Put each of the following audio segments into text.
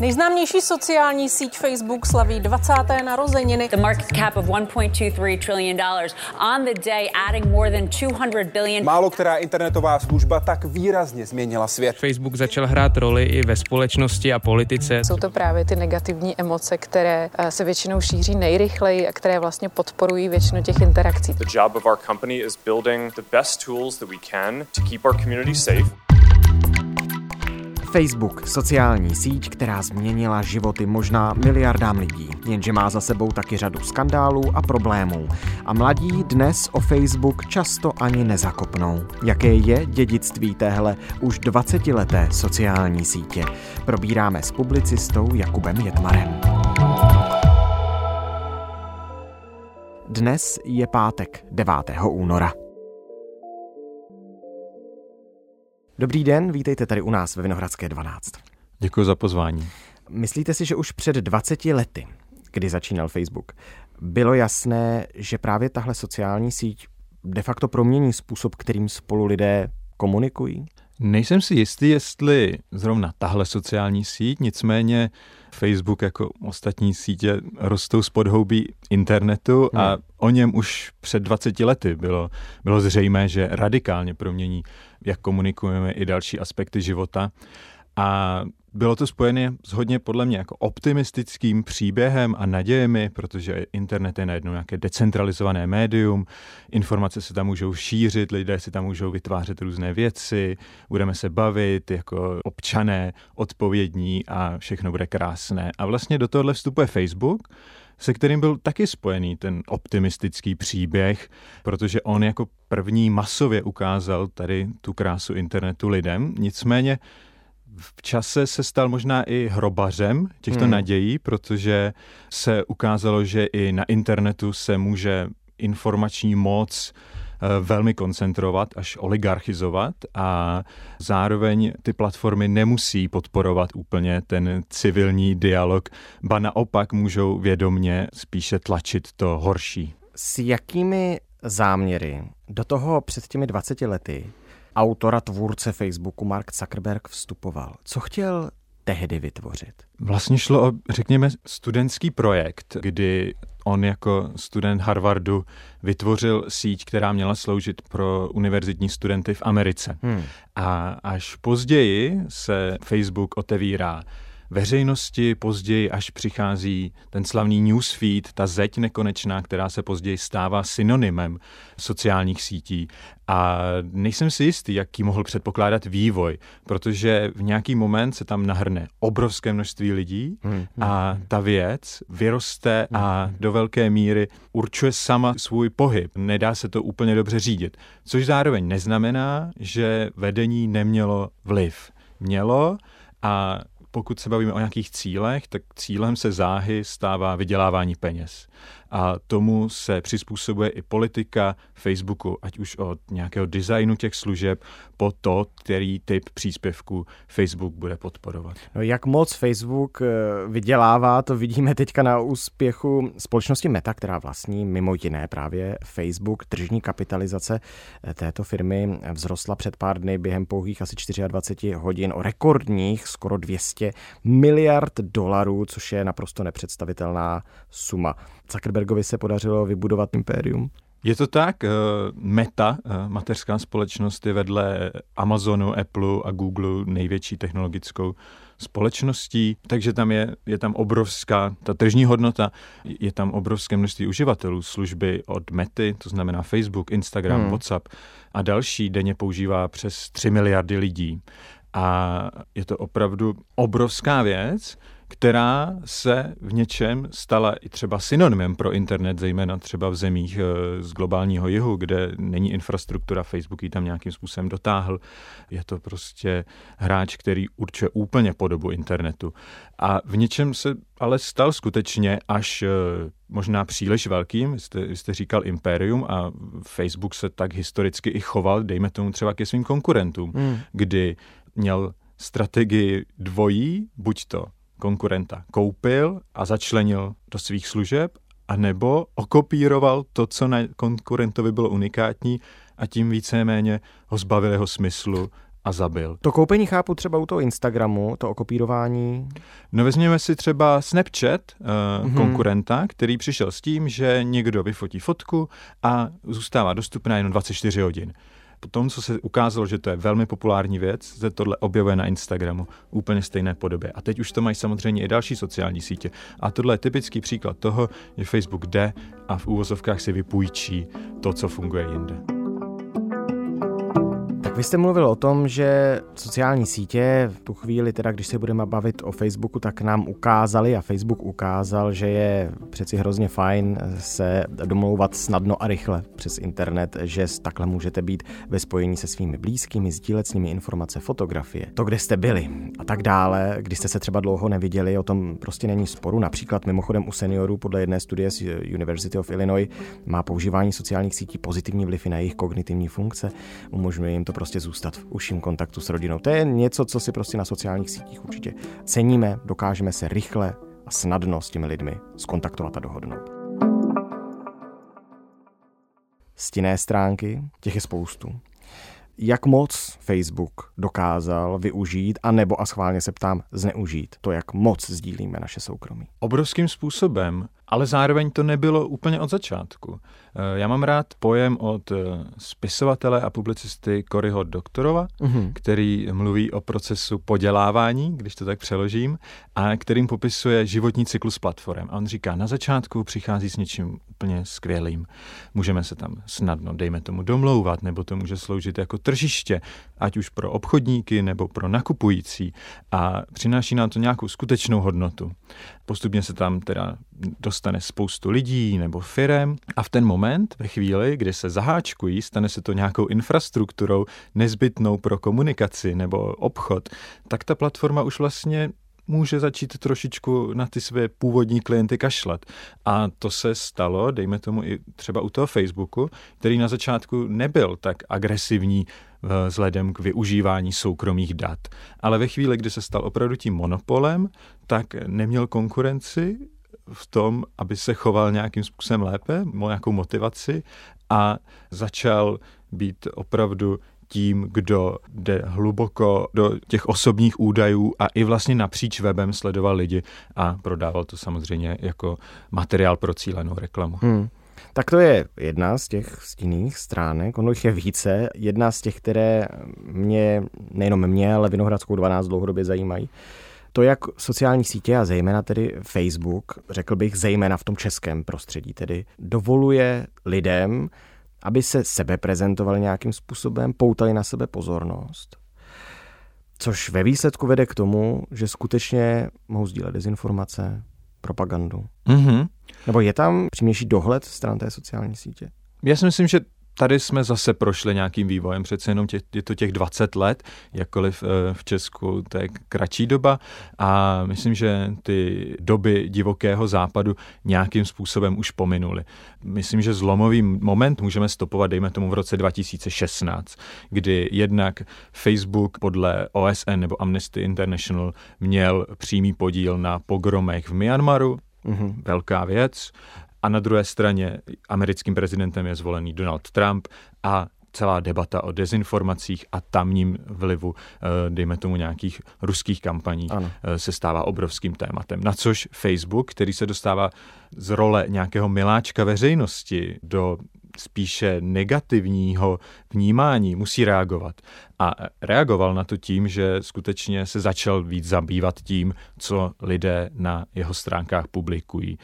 Nejznámější sociální síť Facebook slaví 20. narozeniny. The market cap of 1.23 trillion dollars on the day adding more than 200 billion. Málo která internetová služba tak výrazně změnila svět. Facebook začal hrát roli i ve společnosti a politice. Jsou to právě ty negativní emoce, které eh, se většinou šíří nejrychleji a které vlastně podporují většinu těch interakcí. The job of our company is building the best tools that we can to keep our community safe. Facebook, sociální síť, která změnila životy možná miliardám lidí, jenže má za sebou taky řadu skandálů a problémů. A mladí dnes o Facebook často ani nezakopnou. Jaké je dědictví téhle už 20-leté sociální sítě? Probíráme s publicistou Jakubem Jetmarem. Dnes je pátek 9. února. Dobrý den, vítejte tady u nás ve Vinohradské 12. Děkuji za pozvání. Myslíte si, že už před 20 lety, kdy začínal Facebook, bylo jasné, že právě tahle sociální síť de facto promění způsob, kterým spolu lidé komunikují? Nejsem si jistý, jestli zrovna tahle sociální síť, nicméně Facebook jako ostatní sítě rostou z podhoubí internetu a hmm. o něm už před 20 lety bylo, bylo zřejmé, že radikálně promění, jak komunikujeme i další aspekty života. A bylo to spojené s hodně podle mě jako optimistickým příběhem a nadějemi, protože internet je najednou nějaké decentralizované médium, informace se tam můžou šířit, lidé si tam můžou vytvářet různé věci, budeme se bavit jako občané, odpovědní a všechno bude krásné. A vlastně do tohohle vstupuje Facebook, se kterým byl taky spojený ten optimistický příběh, protože on jako první masově ukázal tady tu krásu internetu lidem. Nicméně v čase se stal možná i hrobařem těchto hmm. nadějí, protože se ukázalo, že i na internetu se může informační moc eh, velmi koncentrovat, až oligarchizovat a zároveň ty platformy nemusí podporovat úplně ten civilní dialog, ba naopak můžou vědomně spíše tlačit to horší. S jakými záměry do toho před těmi 20 lety autora tvůrce Facebooku Mark Zuckerberg vstupoval? Co chtěl tehdy vytvořit? Vlastně šlo o, řekněme, studentský projekt, kdy on jako student Harvardu vytvořil síť, která měla sloužit pro univerzitní studenty v Americe. Hmm. A až později se Facebook otevírá veřejnosti, později až přichází ten slavný newsfeed, ta zeď nekonečná, která se později stává synonymem sociálních sítí. A nejsem si jistý, jaký mohl předpokládat vývoj, protože v nějaký moment se tam nahrne obrovské množství lidí hmm, hmm, a hmm. ta věc vyroste a do velké míry určuje sama svůj pohyb. Nedá se to úplně dobře řídit. Což zároveň neznamená, že vedení nemělo vliv. Mělo a pokud se bavíme o nějakých cílech, tak cílem se záhy stává vydělávání peněz a tomu se přizpůsobuje i politika Facebooku, ať už od nějakého designu těch služeb po to, který typ příspěvku Facebook bude podporovat. No, jak moc Facebook eh, vydělává, to vidíme teďka na úspěchu společnosti Meta, která vlastní mimo jiné právě Facebook. Tržní kapitalizace eh, této firmy vzrostla před pár dny během pouhých asi 24 hodin o rekordních skoro 200 miliard dolarů, což je naprosto nepředstavitelná suma. Zuckerbergovi se podařilo vybudovat impérium? Je to tak. Eh, Meta, eh, mateřská společnost, je vedle Amazonu, Apple a Google největší technologickou společností, takže tam je, je tam obrovská, ta tržní hodnota, je tam obrovské množství uživatelů služby od Mety, to znamená Facebook, Instagram, hmm. WhatsApp a další denně používá přes 3 miliardy lidí. A je to opravdu obrovská věc, která se v něčem stala i třeba synonymem pro internet, zejména třeba v zemích eh, z globálního jihu, kde není infrastruktura, Facebook ji tam nějakým způsobem dotáhl. Je to prostě hráč, který určuje úplně podobu internetu. A v něčem se ale stal skutečně až eh, možná příliš velkým. Vy jste, vy jste říkal impérium a Facebook se tak historicky i choval, dejme tomu třeba ke svým konkurentům, hmm. kdy měl strategii dvojí, buď to konkurenta koupil a začlenil do svých služeb, anebo okopíroval to, co na konkurentovi bylo unikátní a tím víceméně ho zbavil jeho smyslu a zabil. To koupení chápu třeba u toho Instagramu, to okopírování. No vezměme si třeba Snapchat, uh, mm-hmm. konkurenta, který přišel s tím, že někdo vyfotí fotku a zůstává dostupná jenom 24 hodin. Po tom, co se ukázalo, že to je velmi populární věc, se tohle objevuje na Instagramu úplně stejné podobě. A teď už to mají samozřejmě i další sociální sítě. A tohle je typický příklad toho, že Facebook jde a v úvozovkách si vypůjčí to, co funguje jinde. Vy jste mluvil o tom, že sociální sítě v tu chvíli, teda když se budeme bavit o Facebooku, tak nám ukázali a Facebook ukázal, že je přeci hrozně fajn se domlouvat snadno a rychle přes internet, že takhle můžete být ve spojení se svými blízkými, sdílet s nimi informace, fotografie, to, kde jste byli a tak dále, když jste se třeba dlouho neviděli, o tom prostě není sporu. Například mimochodem u seniorů podle jedné studie z University of Illinois má používání sociálních sítí pozitivní vliv na jejich kognitivní funkce, umožňuje jim to prostě prostě zůstat v užším kontaktu s rodinou. To je něco, co si prostě na sociálních sítích určitě ceníme, dokážeme se rychle a snadno s těmi lidmi skontaktovat a dohodnout. Stinné stránky, těch je spoustu. Jak moc Facebook dokázal využít, a nebo a schválně se ptám, zneužít to, jak moc sdílíme naše soukromí? Obrovským způsobem. Ale zároveň to nebylo úplně od začátku. Eh, já mám rád pojem od eh, spisovatele a publicisty Koryho Doktorova, mm-hmm. který mluví o procesu podělávání, když to tak přeložím, a kterým popisuje životní cyklus platform. A on říká, na začátku přichází s něčím úplně skvělým. Můžeme se tam snadno, dejme tomu, domlouvat, nebo to může sloužit jako tržiště, ať už pro obchodníky nebo pro nakupující. A přináší nám to nějakou skutečnou hodnotu. Postupně se tam teda dostane spoustu lidí nebo firem. A v ten moment, ve chvíli, kdy se zaháčkují, stane se to nějakou infrastrukturou nezbytnou pro komunikaci nebo obchod, tak ta platforma už vlastně může začít trošičku na ty své původní klienty kašlat. A to se stalo, dejme tomu i třeba u toho Facebooku, který na začátku nebyl tak agresivní eh, vzhledem k využívání soukromých dat. Ale ve chvíli, kdy se stal opravdu tím monopolem, tak neměl konkurenci v tom, aby se choval nějakým způsobem lépe, měl nějakou motivaci a začal být opravdu tím, kdo jde hluboko do těch osobních údajů a i vlastně napříč webem sledoval lidi a prodával to samozřejmě jako materiál pro cílenou reklamu. Hmm. Tak to je jedna z těch stinných stránek, ono jich je více. Jedna z těch, které mě, nejenom mě, ale Vinohradskou 12 dlouhodobě zajímají. To, jak sociální sítě a zejména tedy Facebook, řekl bych zejména v tom českém prostředí, tedy dovoluje lidem aby se sebe prezentovali nějakým způsobem, poutali na sebe pozornost. Což ve výsledku vede k tomu, že skutečně mohou sdílet dezinformace, propagandu. Mm-hmm. Nebo je tam přímější dohled stran té sociální sítě? Já si myslím, že tady jsme zase prošli nějakým vývojem, přece jenom tě, je to těch 20 let, jakkoliv eh, v Česku to je kratší doba a myslím, že ty doby divokého západu nějakým způsobem už pominuly. Myslím, že zlomový moment můžeme stopovat, dejme tomu v roce 2016, kdy jednak Facebook podle OSN nebo Amnesty International měl přímý podíl na pogromech v Myanmaru, Mm-hmm. Velká věc a na druhé straně americkým prezidentem je zvolený Donald Trump a celá debata o dezinformacích a tamním vlivu, eh, dejme tomu nějakých ruských kampaní, ano. Eh, se stává obrovským tématem. Na což Facebook, který se dostává z role nějakého miláčka veřejnosti do spíše negativního vnímání, musí reagovat. A reagoval na to tím, že skutečně se začal víc zabývat tím, co lidé na jeho stránkách publikují.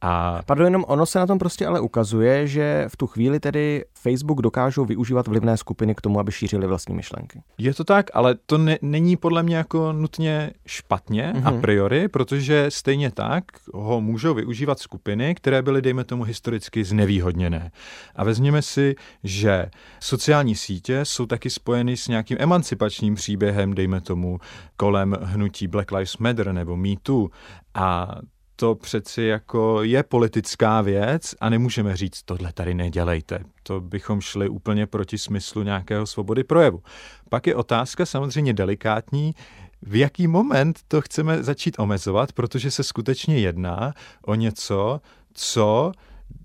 A... Pardon, jenom ono se na tom prostě ale ukazuje, že v tu chvíli tedy Facebook dokážou využívat vlivné skupiny k tomu, aby šířili vlastní myšlenky. Je to tak, ale to ne, není podle mě jako nutně špatně mm-hmm. a mhm. priori, protože stejně tak ho můžou využívat skupiny, které byly, dejme tomu, historicky znevýhodněné. A vezměme si, že sociální sítě jsou taky spojeny s nějakým emancipačním příběhem, dejme tomu, kolem hnutí Black Lives Matter nebo Me Too. A to přeci jako je politická věc a nemůžeme říct, tohle tady nedělejte. To bychom šli úplně proti smyslu nějakého svobody projevu. Pak je otázka samozřejmě delikátní, v jaký moment to chceme začít omezovat, protože se skutečně jedná o něco, co,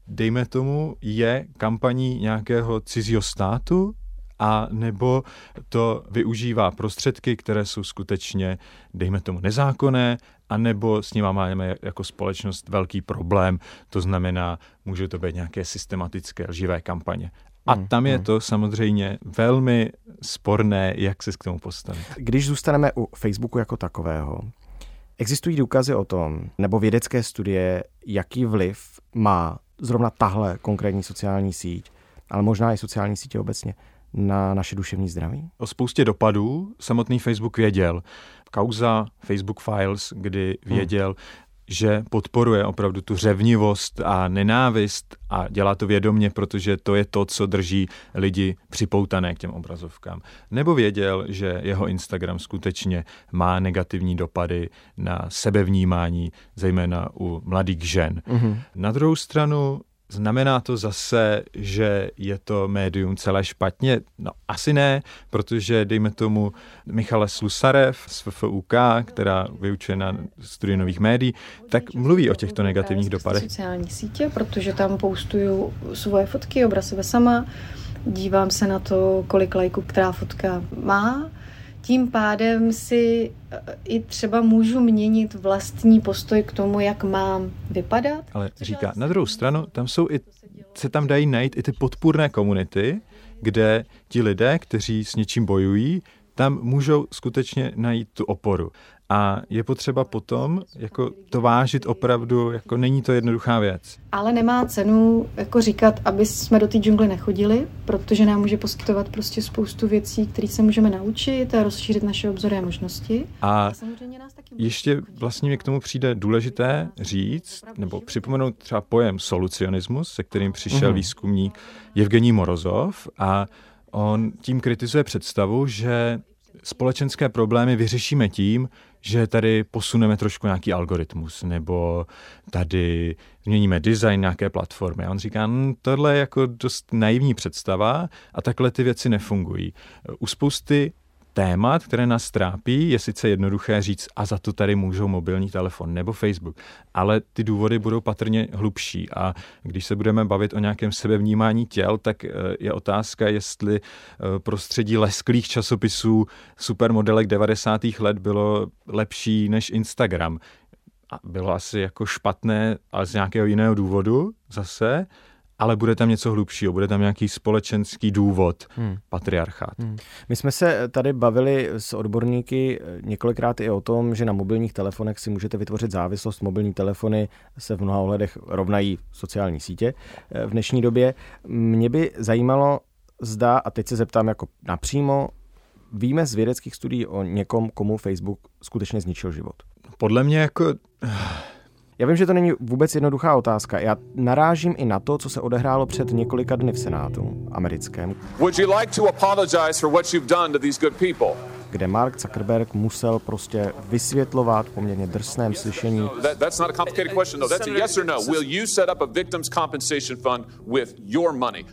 dejme tomu, je kampaní nějakého cizího státu, a nebo to využívá prostředky, které jsou skutečně, dejme tomu, nezákonné, a nebo s nimi máme jako společnost velký problém, to znamená, může to být nějaké systematické lživé kampaně. A hmm, tam je hmm. to samozřejmě velmi sporné, jak se k tomu postavit. Když zůstaneme u Facebooku jako takového, existují důkazy o tom, nebo vědecké studie, jaký vliv má zrovna tahle konkrétní sociální síť, ale možná i sociální sítě obecně, na naše duševní zdraví? O spoustě dopadů samotný Facebook věděl. Kauza Facebook Files, kdy hmm. věděl, hmm že podporuje opravdu tu řevnivost a nenávist a dělá to vědomně, protože to je to, co drží lidi připoutané k těm obrazovkám. Nebo věděl, že jeho Instagram skutečně má negativní dopady na sebevnímání, zejména u mladých žen. Mm-hmm. Na druhou stranu Znamená to zase, že je to médium celé špatně? No asi ne, protože dejme tomu Michale Slusarev z FFUK, která vyučuje na studii nových médií, tak mluví o těchto negativních dopadech. Sociální sítě, protože tam poustuju svoje fotky, obraz sebe sama, dívám se na to, kolik lajků která fotka má, tím pádem si eh, i třeba můžu měnit vlastní postoj k tomu, jak mám vypadat. Ale říká, na druhou stranu, tam jsou i, se tam dají najít i ty podpůrné komunity, kde ti lidé, kteří s něčím bojují, tam můžou skutečně najít tu oporu. A je potřeba potom jako to vážit opravdu, jako není to jednoduchá věc. Ale nemá cenu jako říkat, aby jsme do té džungle nechodili, protože nám může poskytovat prostě spoustu věcí, které se můžeme naučit a rozšířit naše obzory a možnosti. A, a nás taky ještě vlastně mi k tomu přijde důležité říct, nebo připomenout třeba pojem solucionismus, se kterým přišel mm. výzkumník Evgení Morozov a on tím kritizuje představu, že společenské problémy vyřešíme tím, že tady posuneme trošku nějaký algoritmus, nebo tady změníme design nějaké platformy. A on říká, hm, tohle je jako dost naivní představa a takhle ty věci nefungují. U spousty témat, které nás trápí, je sice jednoduché říct, a za to tady můžou mobilní telefon nebo Facebook, ale ty důvody budou patrně hlubší. A když se budeme bavit o nějakém sebevnímání těl, tak eh, je otázka, jestli eh, prostředí lesklých časopisů supermodelek 90. let bylo lepší než Instagram. A bylo asi jako špatné, ale z nějakého jiného důvodu zase ale bude tam něco hlubšího, bude tam nějaký společenský důvod, hmm. patriarchát. Hmm. My jsme se tady bavili s odborníky několikrát i o tom, že na mobilních telefonech si můžete vytvořit závislost. Mobilní telefony se v mnoha ohledech rovnají sociální sítě v dnešní době. Mě by zajímalo, zda, a teď se zeptám jako napřímo, víme z vědeckých studií o někom, komu Facebook skutečně zničil život? Podle mě jako já vím, že to není vůbec jednoduchá otázka. Já narážím i na to, co se odehrálo před několika dny v Senátu americkém. Would you like to apologize for what you've done to these good people? Kde Mark Zuckerberg musel prostě vysvětlovat poměrně drsném slyšení.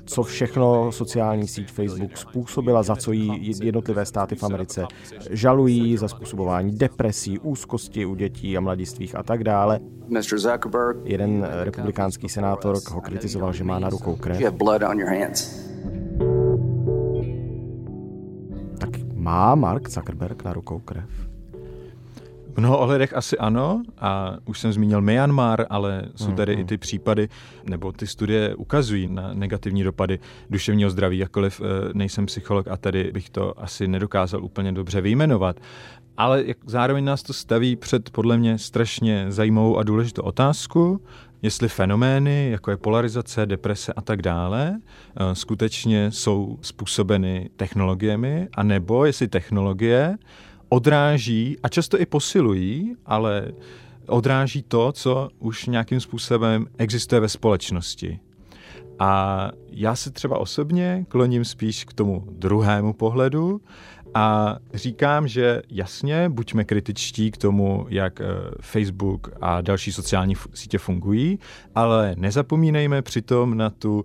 Co všechno sociální síť Facebook způsobila, za co jí jednotlivé státy v Americe žalují za způsobování depresí, úzkosti u dětí a mladistvých a tak dále. Jeden republikánský senátor ho kritizoval, že má na rukou krev. Má Mark Zuckerberg na rukou krev? V mnoho ohledech asi ano a už jsem zmínil Myanmar, ale jsou hmm, tady i ty případy, nebo ty studie ukazují na negativní dopady duševního zdraví, jakkoliv eh, nejsem psycholog a tady bych to asi nedokázal úplně dobře vyjmenovat. Ale zároveň nás to staví před podle mě strašně zajímavou a důležitou otázku, jestli fenomény, jako je polarizace, deprese a tak dále, eh, skutečně jsou způsobeny technologiemi, anebo jestli technologie odráží a často i posilují, ale odráží to, co už nějakým způsobem existuje ve společnosti. A já se třeba osobně kloním spíš k tomu druhému pohledu, a říkám, že jasně, buďme kritičtí k tomu, jak eh, Facebook a další sociální sítě fungují, ale nezapomínejme přitom na tu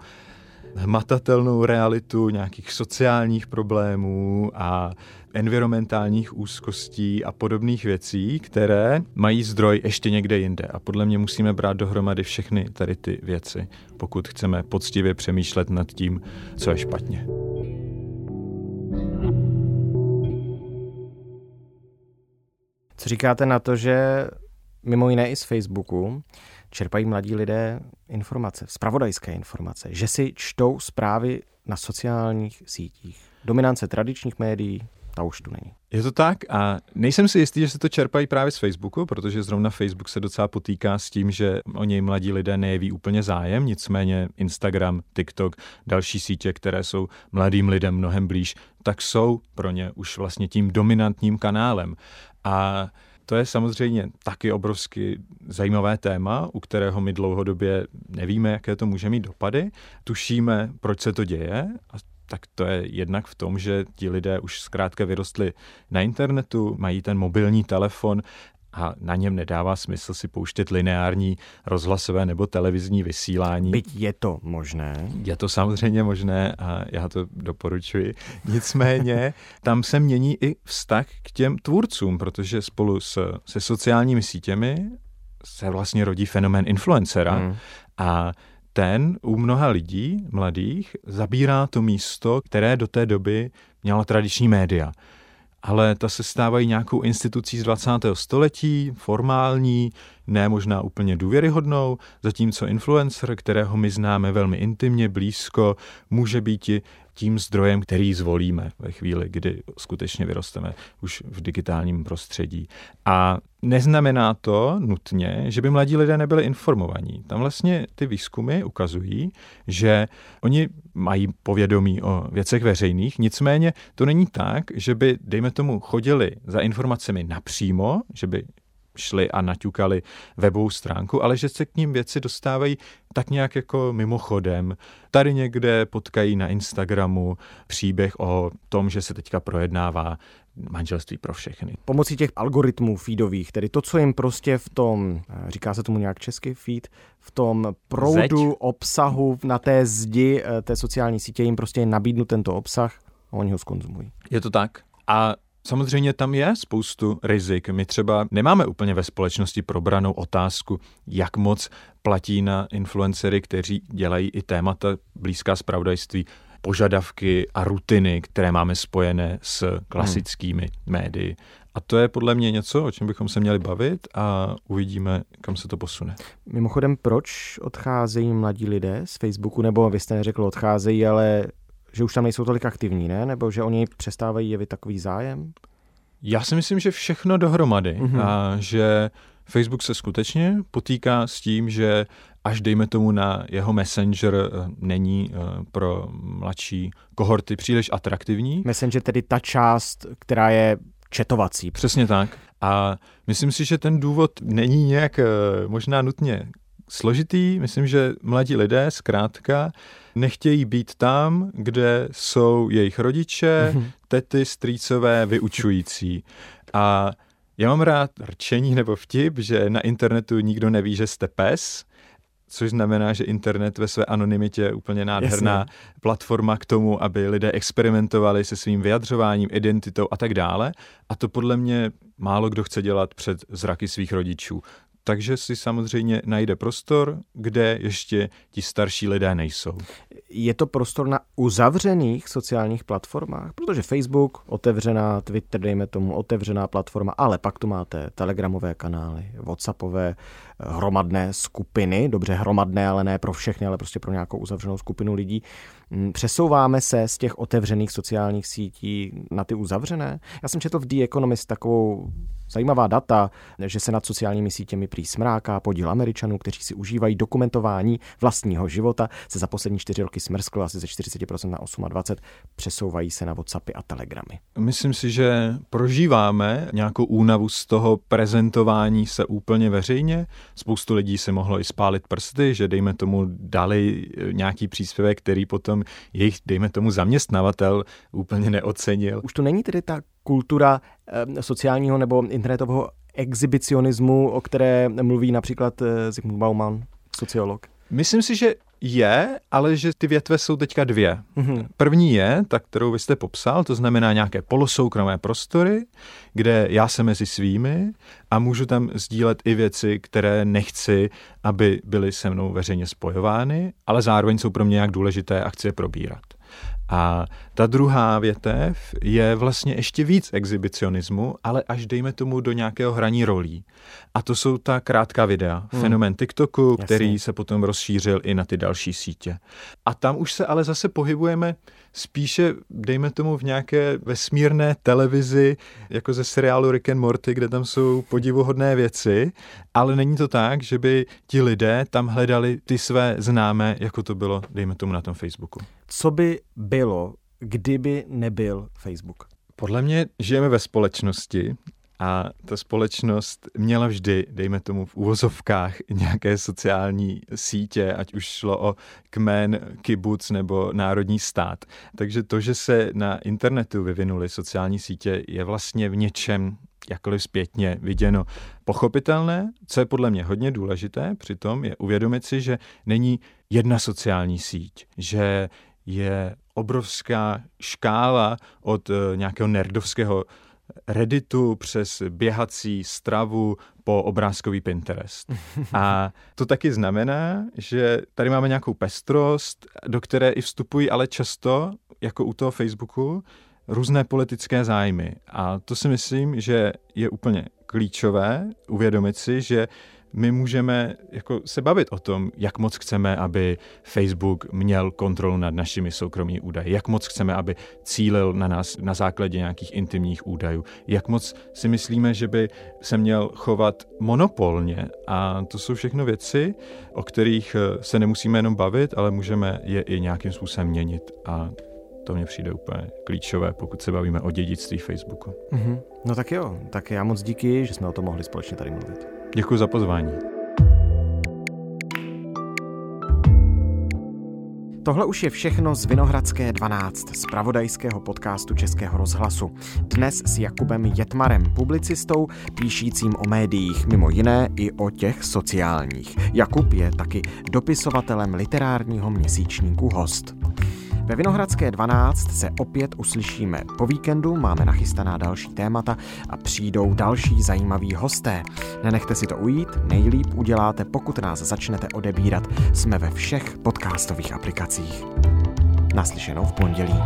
hmatatelnou realitu nějakých sociálních problémů a environmentálních úzkostí a podobných věcí, které mají zdroj ještě někde jinde. A podle mě musíme brát dohromady všechny tady ty věci, pokud chceme poctivě přemýšlet nad tím, co je špatně. Co říkáte na to, že mimo jiné i z Facebooku čerpají mladí lidé informace, spravodajské informace, že si čtou zprávy na sociálních sítích. Dominance tradičních médií, ta už tu není. Je to tak a nejsem si jistý, že se to čerpají právě z Facebooku, protože zrovna Facebook se docela potýká s tím, že o něj mladí lidé nejeví úplně zájem, nicméně Instagram, TikTok, další sítě, které jsou mladým lidem mnohem blíž, tak jsou pro ně už vlastně tím dominantním kanálem. A to je samozřejmě taky obrovsky zajímavé téma, u kterého my dlouhodobě nevíme, jaké to může mít dopady. Tušíme, proč se to děje a tak to je jednak v tom, že ti lidé už zkrátka vyrostli na internetu, mají ten mobilní telefon a na něm nedává smysl si pouštět lineární rozhlasové nebo televizní vysílání. Byť je to možné. Je to samozřejmě možné a já to doporučuji. Nicméně tam se mění i vztah k těm tvůrcům, protože spolu s, se sociálními sítěmi se vlastně rodí fenomén influencera hmm. a ten u mnoha lidí, mladých, zabírá to místo, které do té doby měla tradiční média ale ta se stávají nějakou institucí z 20. století, formální, ne možná úplně důvěryhodnou, zatímco influencer, kterého my známe velmi intimně, blízko, může být i tím zdrojem, který zvolíme ve chvíli, kdy skutečně vyrosteme už v digitálním prostředí. A neznamená to nutně, že by mladí lidé nebyli informovaní. Tam vlastně ty výzkumy ukazují, že oni mají povědomí o věcech veřejných, nicméně to není tak, že by, dejme tomu, chodili za informacemi napřímo, že by šli a naťukali webovou stránku, ale že se k ním věci dostávají tak nějak jako mimochodem. Tady někde potkají na Instagramu příběh o tom, že se teďka projednává manželství pro všechny. Pomocí těch algoritmů feedových, tedy to, co jim prostě v tom, eh, říká se tomu nějak česky feed, v tom proudu Zeď. obsahu na té zdi eh, té sociální sítě jim prostě nabídnu tento obsah a oni ho skonzumují. Je to tak. A Samozřejmě tam je spoustu rizik. My třeba nemáme úplně ve společnosti probranou otázku, jak moc platí na influencery, kteří dělají i témata blízká zpravodajství, požadavky a rutiny, které máme spojené s klasickými hmm. médii. A to je podle mě něco, o čem bychom se měli bavit a uvidíme, kam se to posune. Mimochodem, proč odcházejí mladí lidé z Facebooku, nebo vy jste neřekl odcházejí, ale že už tam nejsou tolik aktivní, ne? Nebo že oni přestávají jevit takový zájem? Já si myslím, že všechno dohromady mm-hmm. a že Facebook se skutečně potýká s tím, že až dejme tomu na jeho messenger eh, není eh, pro mladší kohorty příliš atraktivní. Messenger tedy ta část, která je četovací. Přesně tak. A myslím si, že ten důvod není nějak eh, možná nutně složitý. Myslím, že mladí lidé zkrátka nechtějí být tam, kde jsou jejich rodiče, mhm. tety, strýcové, vyučující. A já mám rád rčení nebo vtip, že na internetu nikdo neví, že jste pes, což znamená, že internet ve své anonymitě je úplně nádherná Jasně. platforma k tomu, aby lidé experimentovali se svým vyjadřováním, identitou a tak dále. A to podle mě málo kdo chce dělat před zraky svých rodičů takže si samozřejmě najde prostor, kde ještě ti starší lidé nejsou. Je to prostor na uzavřených sociálních platformách, protože Facebook, otevřená, Twitter, dejme tomu, otevřená platforma, ale pak tu máte telegramové kanály, whatsappové, hromadné skupiny, dobře hromadné, ale ne pro všechny, ale prostě pro nějakou uzavřenou skupinu lidí. Mm, přesouváme se z těch otevřených sociálních sítí na ty uzavřené? Já jsem četl v The Economist takovou zajímavá data, že se nad sociálními sítěmi prý smráká podíl Američanů, kteří si užívají dokumentování vlastního života, se za poslední čtyři roky smrskl asi ze 40% na 28%, přesouvají se na Whatsappy a Telegramy. Myslím si, že prožíváme nějakou únavu z toho prezentování se úplně veřejně. Spoustu lidí se mohlo i spálit prsty, že dejme tomu dali nějaký příspěvek, který potom jejich, dejme tomu, zaměstnavatel úplně neocenil. Už to není tedy ta kultura eh, sociálního nebo internetového exhibicionismu, o které mluví například eh, Zygmunt Bauman, sociolog? Myslím si, že je, ale že ty větve jsou teďka dvě. Mm-hmm. První je, ta, kterou vy jste popsal, to znamená nějaké polosoukromé prostory, kde já jsem mezi svými a můžu tam sdílet i věci, které nechci, aby byly se mnou veřejně spojovány, ale zároveň jsou pro mě nějak důležité a chci je probírat. A ta druhá větev je vlastně ještě víc exhibicionismu, ale až dejme tomu do nějakého hraní rolí. A to jsou ta krátká videa, hmm. fenomen TikToku, Jasně. který se potom rozšířil i na ty další sítě. A tam už se ale zase pohybujeme spíše, dejme tomu, v nějaké vesmírné televizi, jako ze seriálu Rick and Morty, kde tam jsou podivuhodné věci, ale není to tak, že by ti lidé tam hledali ty své známé, jako to bylo, dejme tomu, na tom Facebooku. Co by bylo, kdyby nebyl Facebook? Podle mě žijeme ve společnosti, a ta společnost měla vždy, dejme tomu v úvozovkách, nějaké sociální sítě, ať už šlo o kmen, kibuc nebo národní stát. Takže to, že se na internetu vyvinuly sociální sítě, je vlastně v něčem jakkoliv zpětně viděno pochopitelné, co je podle mě hodně důležité přitom, je uvědomit si, že není jedna sociální síť, že je obrovská škála od eh, nějakého nerdovského Redditu přes běhací stravu po obrázkový Pinterest. A to taky znamená, že tady máme nějakou pestrost, do které i vstupují ale často, jako u toho Facebooku, různé politické zájmy. A to si myslím, že je úplně klíčové uvědomit si, že my můžeme jako se bavit o tom, jak moc chceme, aby Facebook měl kontrolu nad našimi soukromými údaji, jak moc chceme, aby cílil na nás na základě nějakých intimních údajů, jak moc si myslíme, že by se měl chovat monopolně. A to jsou všechno věci, o kterých eh, se nemusíme jenom bavit, ale můžeme je i nějakým způsobem měnit. A to mně přijde úplně klíčové, pokud se bavíme o dědictví Facebooku. Mm-hmm. No tak jo, tak já moc díky, že jsme o tom mohli společně tady mluvit. Děkuji za pozvání. Tohle už je všechno z Vinohradské 12, z pravodajského podcastu Českého rozhlasu. Dnes s Jakubem Jetmarem, publicistou, píšícím o médiích, mimo jiné i o těch sociálních. Jakub je taky dopisovatelem literárního měsíčníku Host. Ve Vinohradské 12 se opět uslyšíme po víkendu, máme nachystaná další témata a přijdou další zajímaví hosté. Nenechte si to ujít, nejlíp uděláte, pokud nás začnete odebírat. Jsme ve všech podcastových aplikacích. Naslyšenou v pondělí.